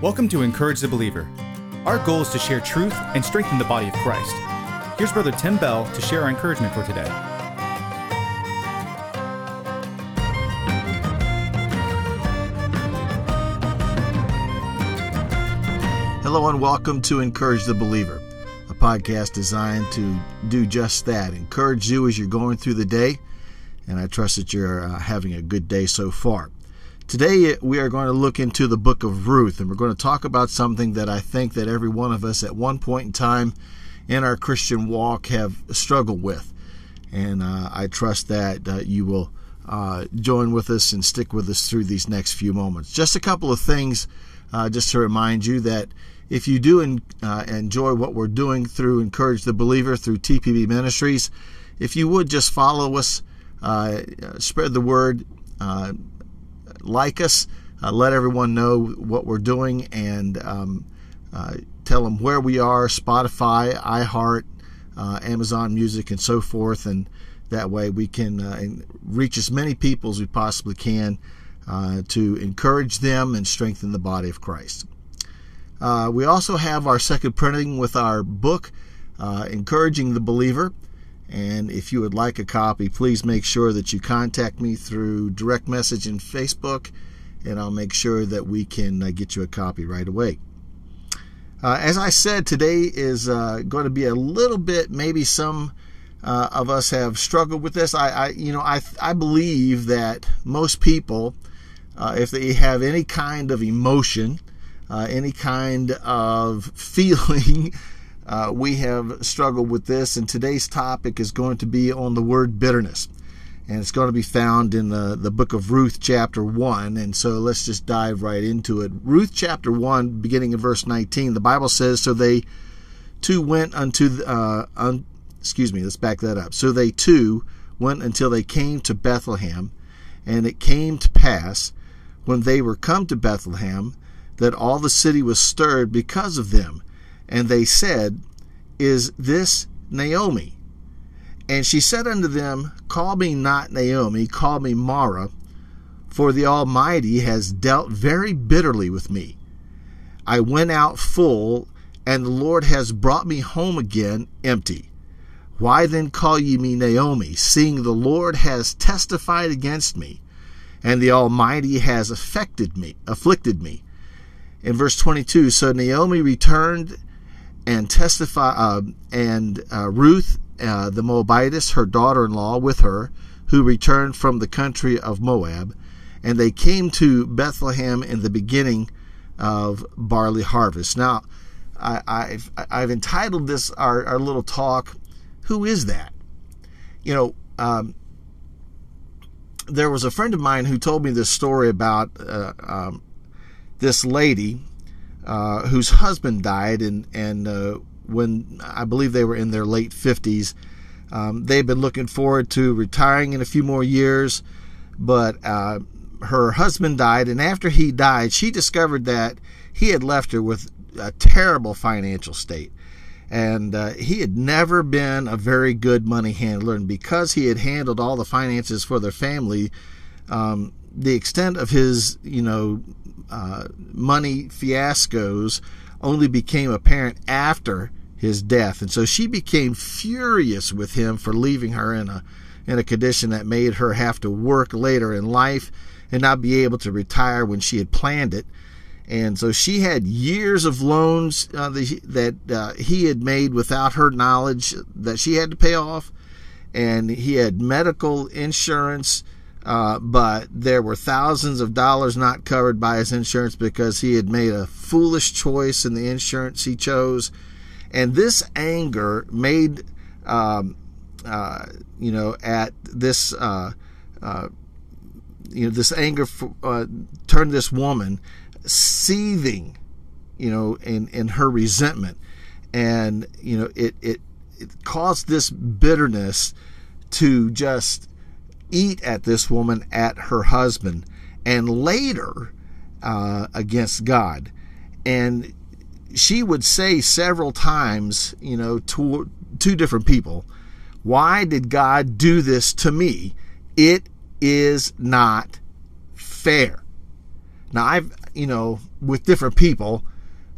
Welcome to Encourage the Believer. Our goal is to share truth and strengthen the body of Christ. Here's Brother Tim Bell to share our encouragement for today. Hello and welcome to Encourage the Believer, a podcast designed to do just that encourage you as you're going through the day. And I trust that you're uh, having a good day so far. Today we are going to look into the book of Ruth and we're going to talk about something that I think that every one of us at one point in time in our Christian walk have struggled with. And uh, I trust that uh, you will uh, join with us and stick with us through these next few moments. Just a couple of things uh, just to remind you that if you do uh, enjoy what we're doing through Encourage the Believer through TPB Ministries, if you would just follow us, uh, spread the word, like us, uh, let everyone know what we're doing, and um, uh, tell them where we are Spotify, iHeart, uh, Amazon Music, and so forth. And that way we can uh, reach as many people as we possibly can uh, to encourage them and strengthen the body of Christ. Uh, we also have our second printing with our book, Encouraging the Believer. And if you would like a copy, please make sure that you contact me through direct message in Facebook, and I'll make sure that we can uh, get you a copy right away. Uh, as I said, today is uh, going to be a little bit, maybe some uh, of us have struggled with this. I, I you know, I, I believe that most people, uh, if they have any kind of emotion, uh, any kind of feeling, uh, we have struggled with this, and today's topic is going to be on the word bitterness. And it's going to be found in the, the book of Ruth, chapter 1. And so let's just dive right into it. Ruth, chapter 1, beginning in verse 19, the Bible says, So they two went unto, uh, un, excuse me, let's back that up. So they two went until they came to Bethlehem. And it came to pass, when they were come to Bethlehem, that all the city was stirred because of them and they said, Is this Naomi? And she said unto them, Call me not Naomi, call me Mara, for the Almighty has dealt very bitterly with me. I went out full, and the Lord has brought me home again empty. Why then call ye me Naomi, seeing the Lord has testified against me, and the Almighty has affected me, afflicted me? In verse 22, so Naomi returned and testify uh, and uh, Ruth uh, the Moabitess, her daughter-in-law, with her, who returned from the country of Moab, and they came to Bethlehem in the beginning of barley harvest. Now, I, have I've entitled this our, our little talk, "Who is that?" You know, um, there was a friend of mine who told me this story about uh, um, this lady uh, whose husband died, and and uh, when I believe they were in their late fifties, um, they've been looking forward to retiring in a few more years, but uh, her husband died, and after he died, she discovered that he had left her with a terrible financial state. And uh, he had never been a very good money handler, and because he had handled all the finances for their family, um, the extent of his, you know, uh, money fiascos only became apparent after his death, and so she became furious with him for leaving her in a in a condition that made her have to work later in life and not be able to retire when she had planned it. And so she had years of loans uh, that, uh, he had made without her knowledge that she had to pay off. And he had medical insurance uh, but there were thousands of dollars not covered by his insurance because he had made a foolish choice in the insurance he chose. And this anger made, um, uh, you know, at this, uh, uh you know, this anger uh, turned this woman seething, you know, in, in her resentment. And, you know, it, it, it caused this bitterness to just eat at this woman at her husband and later uh, against God. And she would say several times, you know, to two different people, Why did God do this to me? It is not fair. Now, I've, you know, with different people,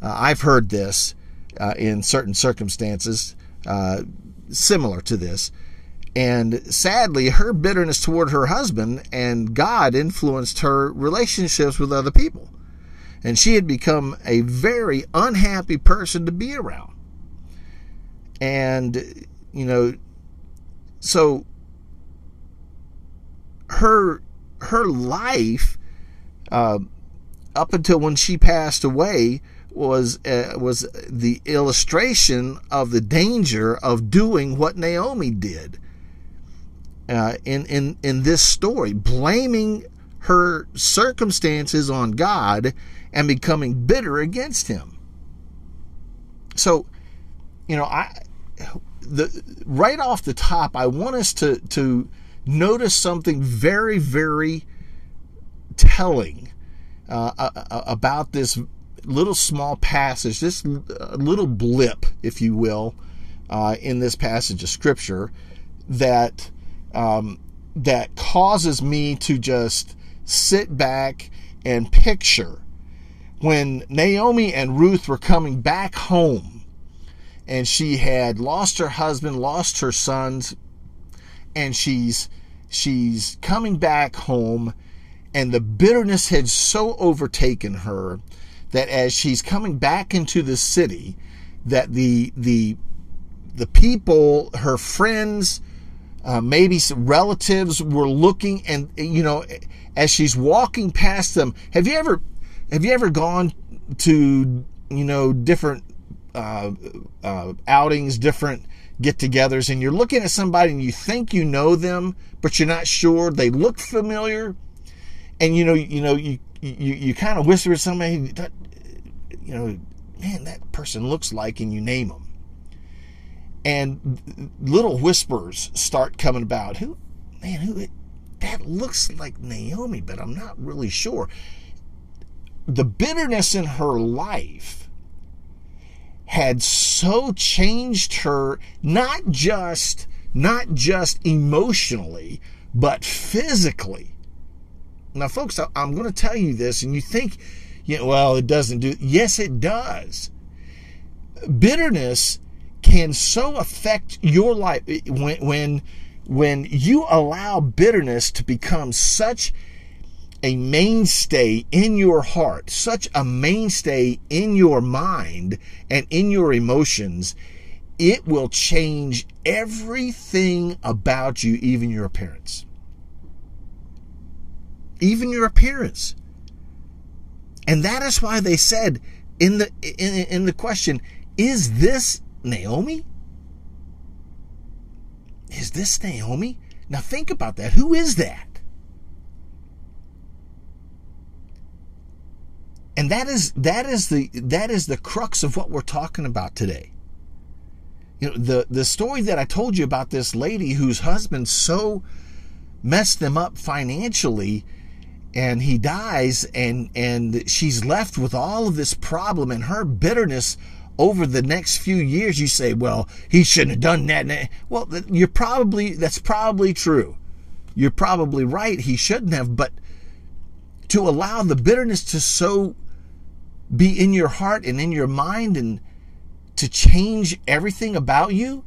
uh, I've heard this uh, in certain circumstances uh, similar to this. And sadly, her bitterness toward her husband and God influenced her relationships with other people. And she had become a very unhappy person to be around. And, you know, so her her life uh, up until when she passed away was uh, was the illustration of the danger of doing what Naomi did uh, in in in this story, blaming her circumstances on God and becoming bitter against Him. So, you know, I the right off the top, I want us to to notice something very very telling uh, about this little small passage, this little blip, if you will, uh, in this passage of scripture that um, that causes me to just sit back and picture when Naomi and Ruth were coming back home and she had lost her husband, lost her sons, and she's she's coming back home and the bitterness had so overtaken her that as she's coming back into the city that the the the people her friends uh, maybe relatives were looking and you know as she's walking past them have you ever have you ever gone to you know different uh, uh, outings different get-togethers and you're looking at somebody and you think you know them but you're not sure they look familiar and you know you know you you, you kind of whisper to somebody you know man that person looks like and you name them and little whispers start coming about. Who man who that looks like Naomi but I'm not really sure. The bitterness in her life had so changed her not just not just emotionally but physically. Now folks i'm going to tell you this and you think you know, well it doesn't do yes it does. Bitterness can so affect your life eh, when when when you allow bitterness to become such a mainstay in your heart, such a mainstay in your mind and in your emotions, it will change everything about you, even your appearance. Even your appearance. And that is why they said in the in, in the question, is this Naomi? Is this Naomi? Now think about that. Who is that? And that is that is the that is the crux of what we're talking about today. You know, the the story that I told you about this lady whose husband so messed them up financially and he dies and and she's left with all of this problem and her bitterness over the next few years, you say, well, he shouldn't have done that. Well, you're probably, that's probably true. You're probably right. He shouldn't have, but to allow the bitterness to so be in your heart and in your mind and to change everything about you,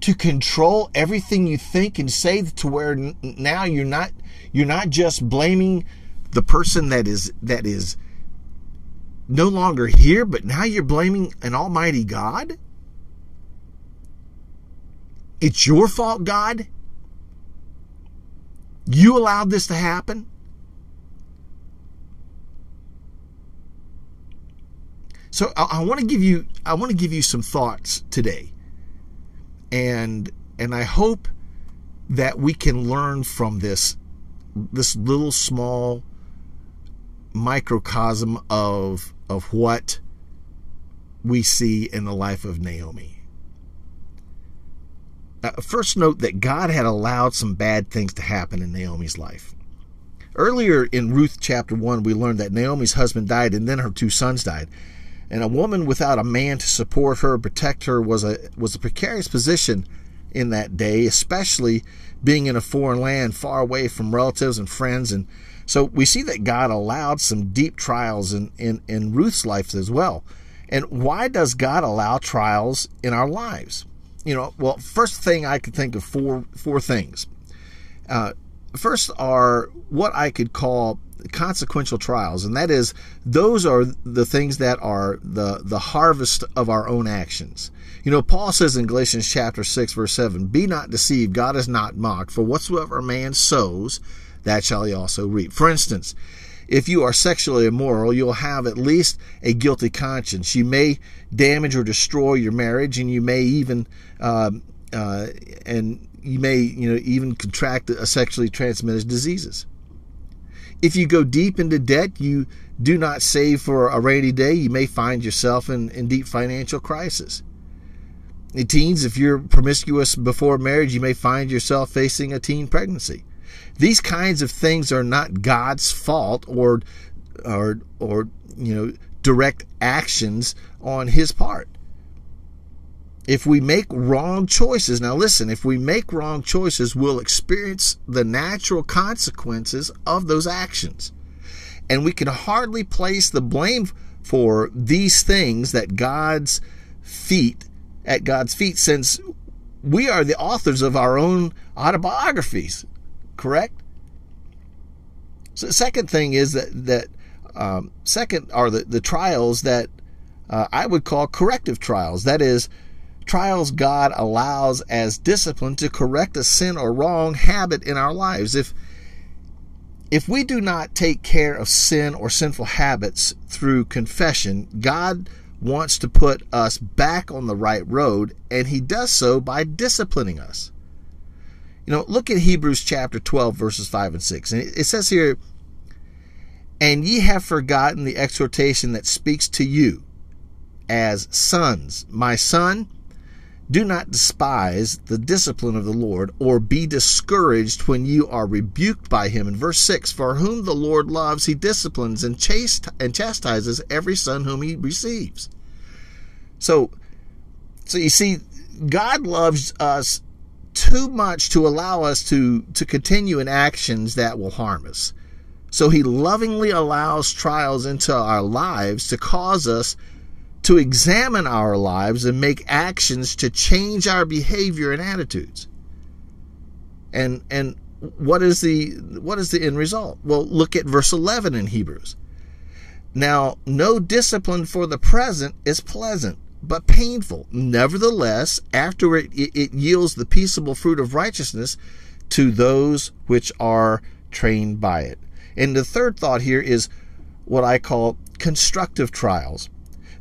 to control everything you think and say to where now you're not, you're not just blaming the person that is, that is, no longer here, but now you're blaming an almighty God? It's your fault, God? You allowed this to happen? So I, I want to give you I want to give you some thoughts today. And and I hope that we can learn from this this little small microcosm of of what we see in the life of Naomi. Uh, first, note that God had allowed some bad things to happen in Naomi's life. Earlier in Ruth chapter 1, we learned that Naomi's husband died and then her two sons died. And a woman without a man to support her, protect her, was a, was a precarious position in that day, especially being in a foreign land far away from relatives and friends and So we see that God allowed some deep trials in, in, in Ruth's life as well. And why does God allow trials in our lives? You know, well, first thing I could think of four four things. Uh, first are what I could call consequential trials, and that is those are the things that are the the harvest of our own actions. You know, Paul says in Galatians chapter six, verse seven, "Be not deceived; God is not mocked. For whatsoever a man sows, that shall he also reap." For instance, if you are sexually immoral, you'll have at least a guilty conscience. You may damage or destroy your marriage, and you may even uh, uh, and you may you know even contract a sexually transmitted diseases. If you go deep into debt, you do not save for a rainy day, you may find yourself in, in deep financial crisis. In teens, if you're promiscuous before marriage, you may find yourself facing a teen pregnancy. These kinds of things are not God's fault or or or you know direct actions on his part. If we make wrong choices, now listen, if we make wrong choices, we'll experience the natural consequences of those actions. And we can hardly place the blame for these things that God's feet at God's feet since we are the authors of our own autobiographies correct? So the second thing is that that um, second are the, the trials that uh, I would call corrective trials. That is, trials God allows as discipline to correct a sin or wrong habit in our lives. If if we do not take care of sin or sinful habits through confession, God wants to put us back on the right road, and He does so by disciplining us. You know, look at Hebrews chapter 12, verses 5 and 6. And it says here, And ye have forgotten the exhortation that speaks to you as sons. My son, do not despise the discipline of the Lord, or be discouraged when you are rebuked by him. In verse 6, For whom the Lord loves, he disciplines and, chast- and chastises every son whom he receives. So, so you see, God loves us too much to allow us to, to continue in actions that will harm us. So he lovingly allows trials into our lives to cause us to examine our lives and make actions to change our behavior and attitudes. And and what is the what is the end result? Well, look at verse 11 in Hebrews. Now, no discipline for the present is pleasant, but painful. Nevertheless, after it, it yields the peaceable fruit of righteousness to those which are trained by it. And the third thought here is what I call constructive trials.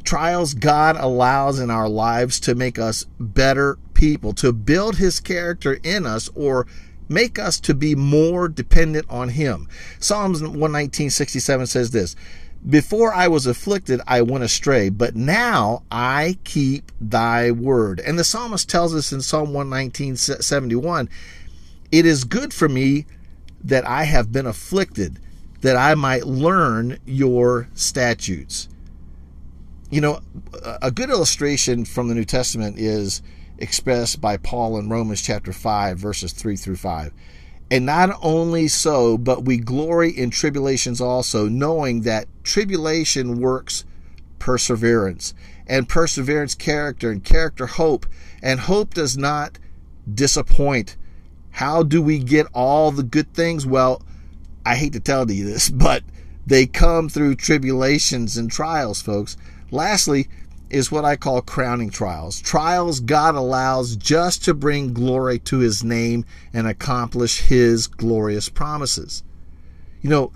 Trials God allows in our lives to make us better people, to build his character in us or make us to be more dependent on him. Psalms 119:67 says this, before I was afflicted, I went astray, but now I keep thy word. And the psalmist tells us in Psalm 119, 71, it is good for me that I have been afflicted, that I might learn your statutes. You know, a good illustration from the New Testament is expressed by Paul in Romans chapter 5, verses 3 through 5. And not only so, but we glory in tribulations also, knowing that tribulation works perseverance, and perseverance, character, and character, hope. And hope does not disappoint. How do we get all the good things? Well, I hate to tell you this, but they come through tribulations and trials, folks. Lastly, is what I call crowning trials. Trials God allows just to bring glory to his name and accomplish his glorious promises. You know,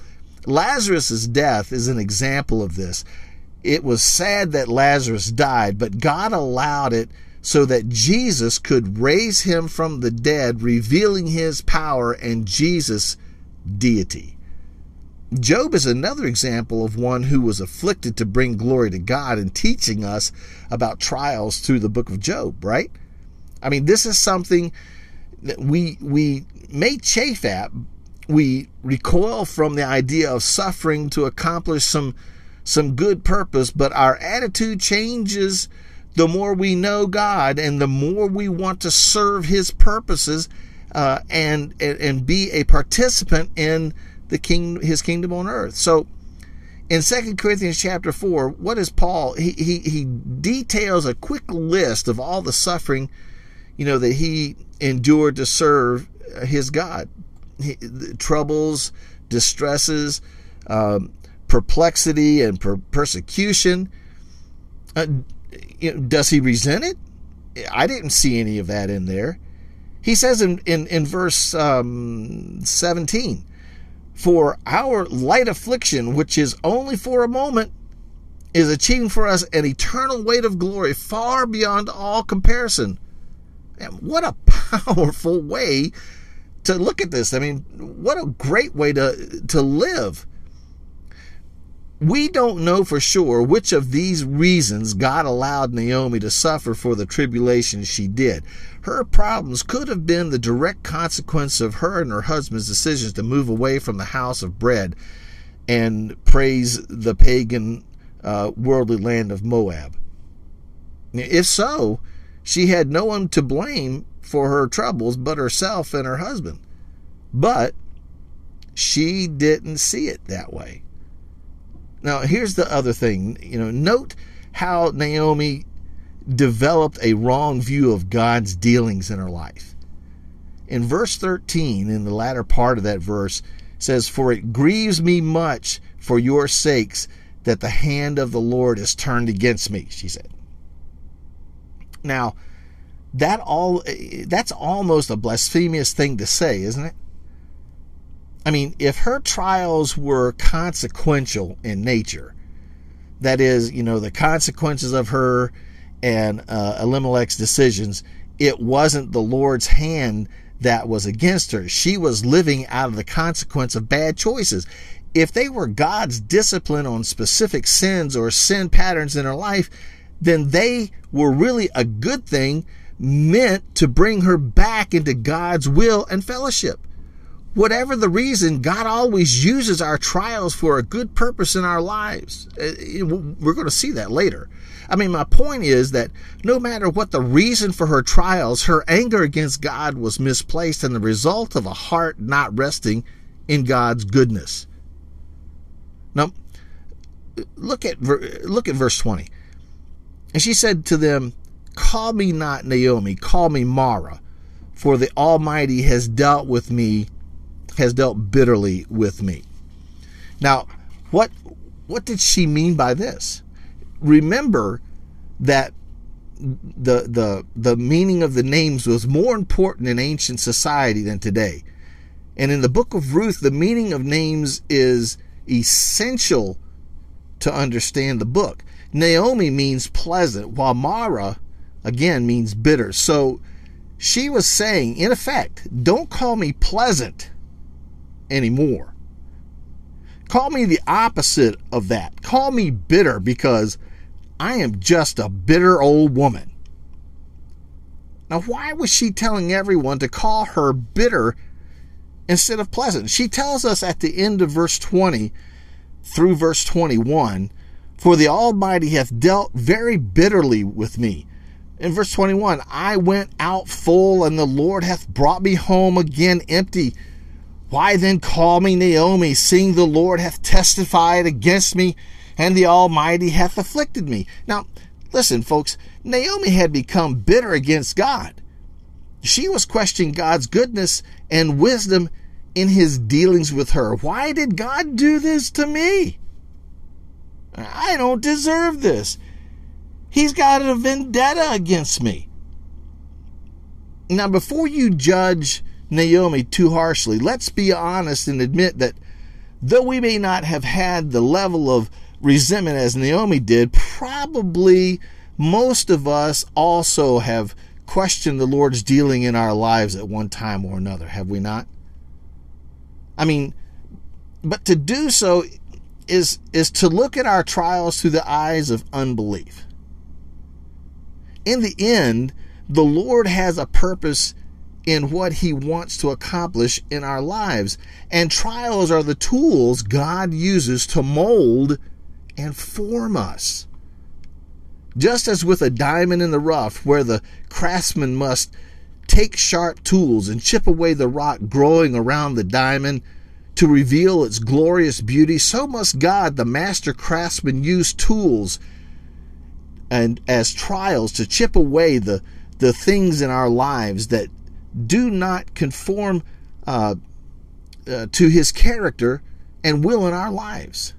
Lazarus' death is an example of this. It was sad that Lazarus died, but God allowed it so that Jesus could raise him from the dead, revealing his power and Jesus' deity. Job is another example of one who was afflicted to bring glory to God and teaching us about trials through the book of Job, right? I mean, this is something that we we may chafe at. We recoil from the idea of suffering to accomplish some some good purpose, but our attitude changes the more we know God and the more we want to serve his purposes uh, and, and and be a participant in the king his kingdom on earth. So in 2 Corinthians chapter 4, what is Paul? He, he, he details a quick list of all the suffering, you know, that he endured to serve his God. He, troubles, distresses, um, perplexity, and per- persecution. Uh, you know, does he resent it? I didn't see any of that in there. He says in, in, in verse um, 17, For our light affliction, which is only for a moment, is achieving for us an eternal weight of glory far beyond all comparison. Man, what a powerful way to look at this. I mean, what a great way to, to live we don't know for sure which of these reasons God allowed Naomi to suffer for the tribulation she did. Her problems could have been the direct consequence of her and her husband's decisions to move away from the house of bread and praise the pagan uh, worldly land of Moab. If so, she had no one to blame for her troubles but herself and her husband. But she didn't see it that way. Now, here's the other thing. You know, note how Naomi developed a wrong view of God's dealings in her life. In verse 13, in the latter part of that verse, says, For it grieves me much for your sakes that the hand of the Lord is turned against me, she said. Now, that all that's almost a blasphemous thing to say, isn't it? I mean, if her trials were consequential in nature, that is, you know, the consequences of her and uh, Elimelech's decisions, it wasn't the Lord's hand that was against her. She was living out of the consequence of bad choices. If they were God's discipline on specific sins or sin patterns in her life, then they were really a good thing meant to bring her back into God's will and fellowship whatever the reason, God always uses our trials for a good purpose in our lives. Uh, we're going to see that later. I mean, my point is that no matter what the reason for her trials, her anger against God was misplaced and the result of a heart not resting in God's goodness. Now, look at look at verse 20. And she said to them, "Call me not Naomi, call me Mara, for the Almighty has dealt with me has dealt bitterly with me. Now, what what did she mean by this? Remember that the the the meaning of the names was more important in ancient society than today. And in the book of Ruth, the meaning of names is essential to understand the book. Naomi means pleasant, while Mara again means bitter. So she was saying, in effect, don't call me pleasant anymore. Call me the opposite of that. Call me bitter because I am just a bitter old woman. Now, why was she telling everyone to call her bitter instead of pleasant? She tells us at the end of verse 20 through verse 21 For the Almighty hath dealt very bitterly with me. In verse 21, I went out full, and the Lord hath brought me home again empty. Why then call me Naomi, seeing the Lord hath testified against me, and the Almighty hath afflicted me? Now, listen, folks, Naomi had become bitter against God. She was questioning God's goodness and wisdom in his dealings with her. Why did God do this to me? I don't deserve this. He's got a vendetta against me. Now, before you judge Naomi too harshly. Let's be honest and admit that though we may not have had the level of resentment as Naomi did, probably most of us also have questioned the Lord's dealing in our lives at one time or another, have we not? I mean, but to do so is is to look at our trials through the eyes of unbelief. In the end, the Lord has a purpose in what He wants to accomplish in our lives. And trials are the tools God uses to mold and form us. Just as with a diamond in the rough, where the craftsman must take sharp tools and chip away the rock growing around the diamond to reveal its glorious beauty, so must God, the master craftsman, use tools and as trials to chip away the, the things in our lives that do not conform uh, uh, to his character and will in our lives.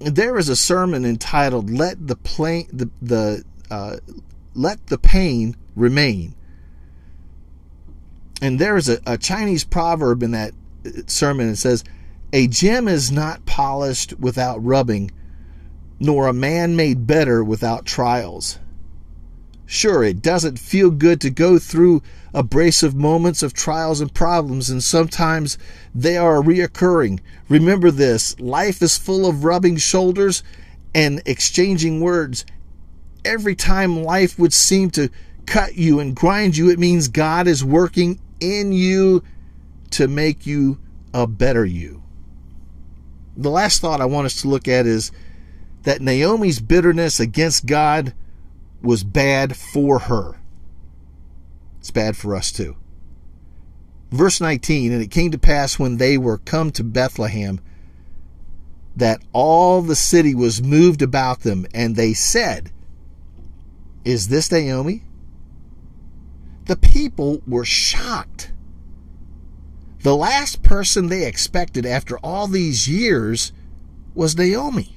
There is a sermon entitled "Let the plain the the uh, Let the pain remain," and there is a, a Chinese proverb in that sermon. that says, "A gem is not polished without rubbing, nor a man made better without trials." Sure, it doesn't feel good to go through abrasive moments of trials and problems, and sometimes they are reoccurring. Remember this life is full of rubbing shoulders and exchanging words. Every time life would seem to cut you and grind you, it means God is working in you to make you a better you. The last thought I want us to look at is that Naomi's bitterness against God was bad for her. It's bad for us too. Verse 19 And it came to pass when they were come to Bethlehem that all the city was moved about them, and they said, Is this Naomi? The people were shocked. The last person they expected after all these years was Naomi.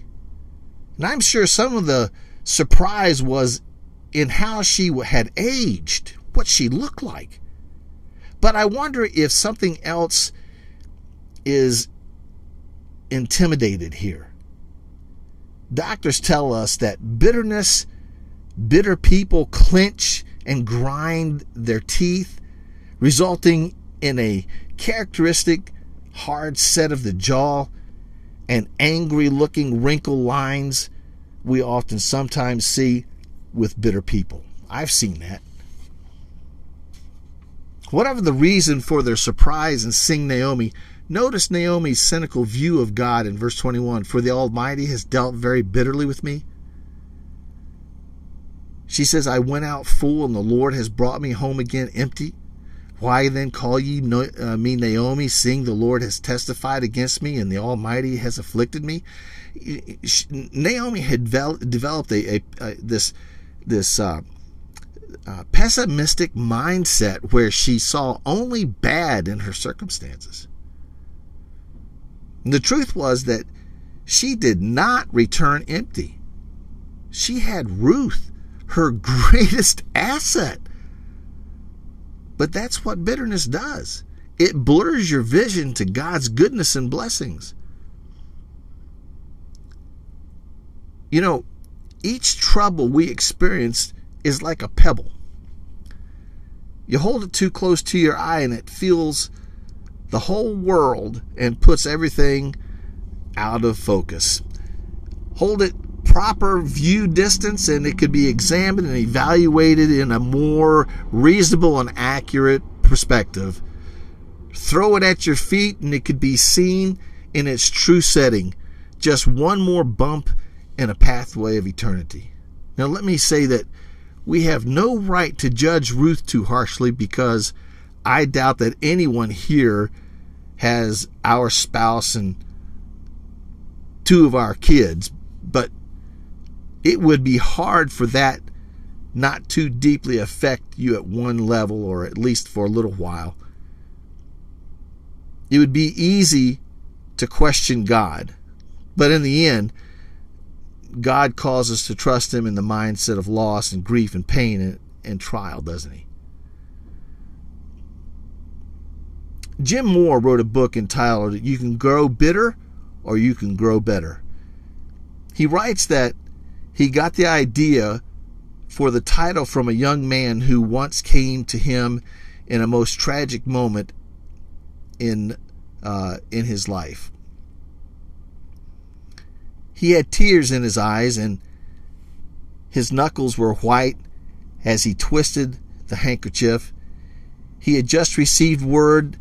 And I'm sure some of the surprise was in how she had aged, what she looked like. But I wonder if something else is intimidated here. Doctors tell us that bitterness, bitter people clench and grind their teeth, resulting in a characteristic hard set of the jaw and angry looking wrinkle lines we often sometimes see with bitter people. I've seen that. Whatever the reason for their surprise in seeing Naomi, notice Naomi's cynical view of God in verse 21 For the Almighty has dealt very bitterly with me. She says, I went out full, and the Lord has brought me home again empty. Why then call ye uh, me Naomi, seeing the Lord has testified against me, and the Almighty has afflicted me? Naomi had developed a, a, a this this uh, uh, pessimistic mindset where she saw only bad in her circumstances. And the truth was that she did not return empty. She had Ruth, her greatest asset. But that's what bitterness does it blurs your vision to God's goodness and blessings. You know, each trouble we experience is like a pebble. You hold it too close to your eye and it feels the whole world and puts everything out of focus. Hold it proper view distance and it could be examined and evaluated in a more reasonable and accurate perspective. Throw it at your feet and it could be seen in its true setting. Just one more bump in a pathway of eternity. Now, let me say that we have no right to judge Ruth too harshly because I doubt that anyone here has our spouse and two of our kids, but it would be hard for that not to deeply affect you at one level or at least for a little while. It would be easy to question God, but in the end, God calls us to trust Him in the mindset of loss and grief and pain and, and trial, doesn't He? Jim Moore wrote a book entitled You Can Grow Bitter or You Can Grow Better. He writes that he got the idea for the title from a young man who once came to him in a most tragic moment in uh, in his life. He had tears in his eyes, and his knuckles were white as he twisted the handkerchief. He had just received word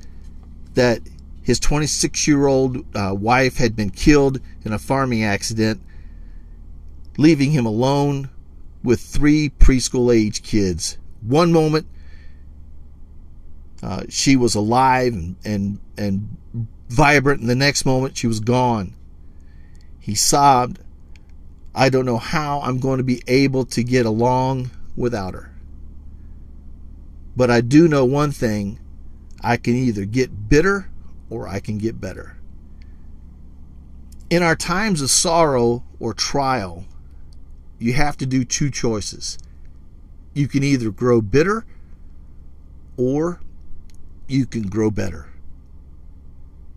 that his 26 year old uh, wife had been killed in a farming accident, leaving him alone with three preschool age kids. One moment, uh, she was alive and, and, and vibrant, and the next moment she was gone. He sobbed, I don't know how I'm going to be able to get along without her. But I do know one thing I can either get bitter or I can get better. In our times of sorrow or trial, you have to do two choices. You can either grow bitter or you can grow better.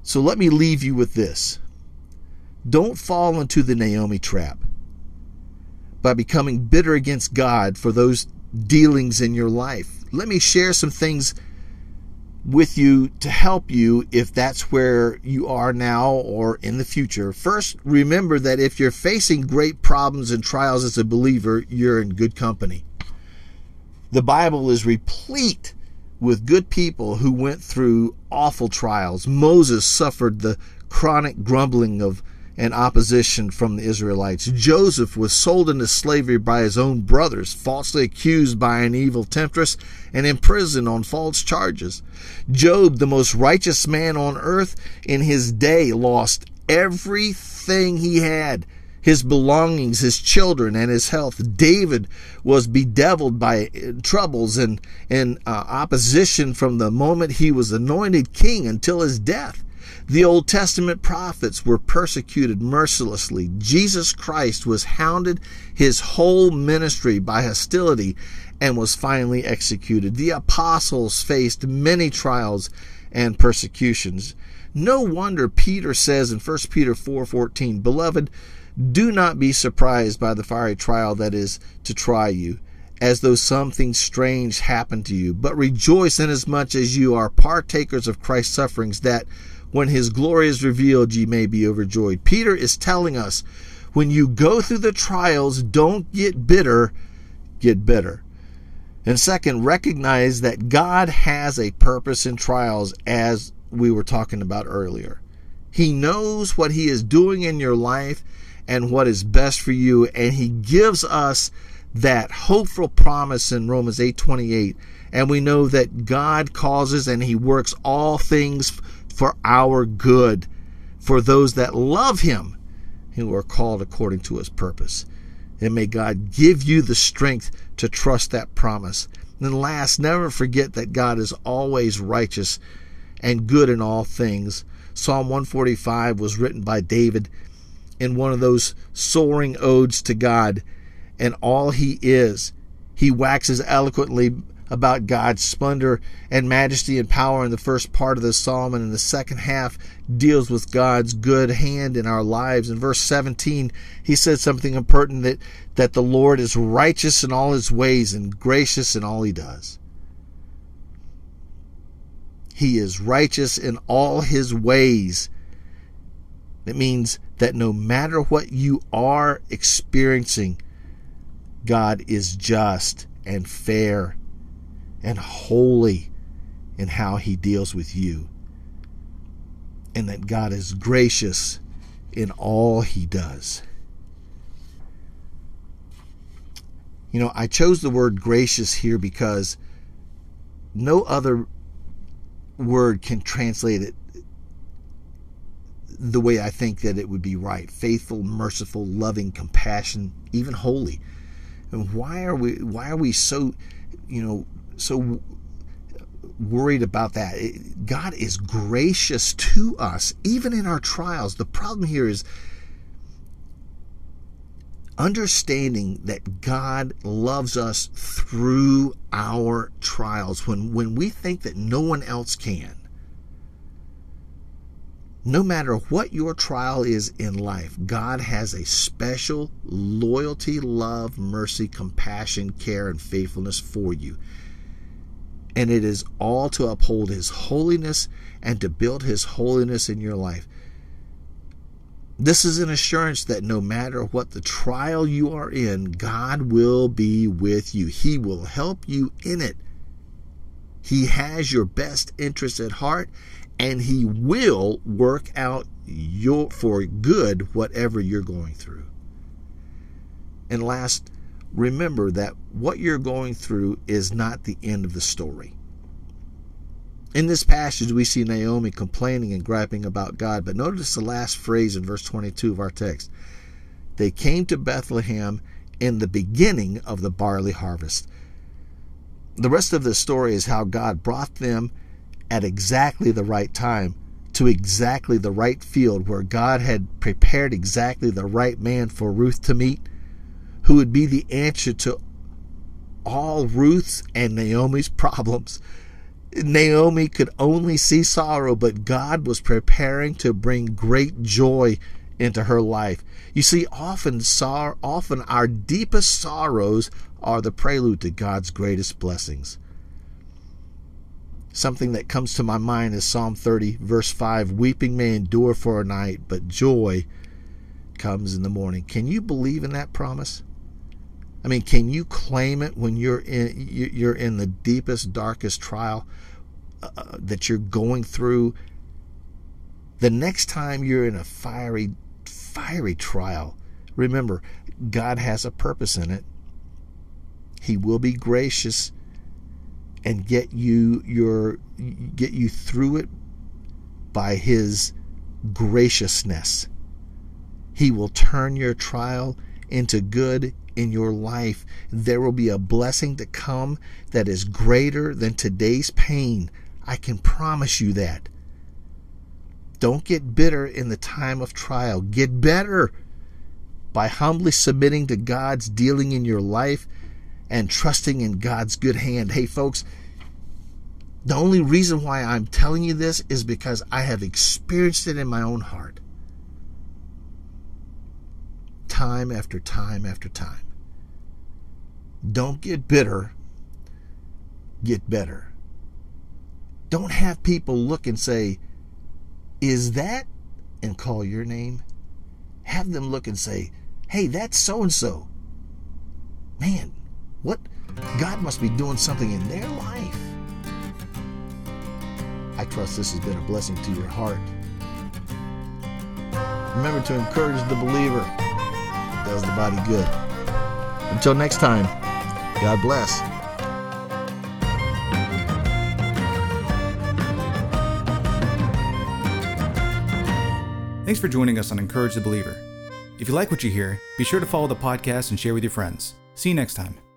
So let me leave you with this. Don't fall into the Naomi trap by becoming bitter against God for those dealings in your life. Let me share some things with you to help you if that's where you are now or in the future. First, remember that if you're facing great problems and trials as a believer, you're in good company. The Bible is replete with good people who went through awful trials. Moses suffered the chronic grumbling of and opposition from the Israelites. Joseph was sold into slavery by his own brothers, falsely accused by an evil temptress, and imprisoned on false charges. Job, the most righteous man on earth in his day, lost everything he had his belongings, his children, and his health. David was bedeviled by troubles and, and uh, opposition from the moment he was anointed king until his death. The Old Testament prophets were persecuted mercilessly. Jesus Christ was hounded his whole ministry by hostility and was finally executed. The apostles faced many trials and persecutions. No wonder Peter says in 1 Peter 4:14, "Beloved, do not be surprised by the fiery trial that is to try you, as though something strange happened to you, but rejoice inasmuch as you are partakers of Christ's sufferings that when his glory is revealed, ye may be overjoyed. Peter is telling us when you go through the trials, don't get bitter, get better. And second, recognize that God has a purpose in trials, as we were talking about earlier. He knows what He is doing in your life and what is best for you, and He gives us that hopeful promise in Romans 8:28. And we know that God causes and He works all things for our good, for those that love him, who are called according to his purpose. And may God give you the strength to trust that promise. And last, never forget that God is always righteous and good in all things. Psalm 145 was written by David in one of those soaring odes to God and all he is. He waxes eloquently about God's splendor and majesty and power in the first part of the psalm, and in the second half deals with God's good hand in our lives. In verse 17, he said something important that, that the Lord is righteous in all his ways and gracious in all he does. He is righteous in all his ways. It means that no matter what you are experiencing, God is just and fair and holy in how he deals with you. And that God is gracious in all he does. You know, I chose the word gracious here because no other word can translate it the way I think that it would be right faithful, merciful, loving, compassion, even holy. And why are we why are we so you know so worried about that. God is gracious to us, even in our trials. The problem here is understanding that God loves us through our trials. When, when we think that no one else can, no matter what your trial is in life, God has a special loyalty, love, mercy, compassion, care, and faithfulness for you and it is all to uphold His holiness and to build His holiness in your life. This is an assurance that no matter what the trial you are in, God will be with you. He will help you in it. He has your best interest at heart, and He will work out your for good whatever you're going through. And last, remember that what you're going through is not the end of the story. In this passage, we see Naomi complaining and griping about God, but notice the last phrase in verse 22 of our text. They came to Bethlehem in the beginning of the barley harvest. The rest of the story is how God brought them at exactly the right time to exactly the right field where God had prepared exactly the right man for Ruth to meet, who would be the answer to all Ruth's and Naomi's problems. Naomi could only see sorrow, but God was preparing to bring great joy into her life. You see, often sor- often our deepest sorrows are the prelude to God's greatest blessings. Something that comes to my mind is Psalm 30, verse 5 Weeping may endure for a night, but joy comes in the morning. Can you believe in that promise? I mean, can you claim it when you're in you're in the deepest, darkest trial uh, uh, that you're going through? The next time you're in a fiery, fiery trial, remember God has a purpose in it. He will be gracious and get you your get you through it by His graciousness. He will turn your trial into good in your life, there will be a blessing to come that is greater than today's pain. I can promise you that. Don't get bitter in the time of trial. Get better by humbly submitting to God's dealing in your life and trusting in God's good hand. Hey, folks, the only reason why I'm telling you this is because I have experienced it in my own heart. Time after time after time. Don't get bitter, get better. Don't have people look and say, Is that? and call your name. Have them look and say, Hey, that's so and so. Man, what? God must be doing something in their life. I trust this has been a blessing to your heart. Remember to encourage the believer. It does the body good. Until next time. God bless. Thanks for joining us on Encourage the Believer. If you like what you hear, be sure to follow the podcast and share with your friends. See you next time.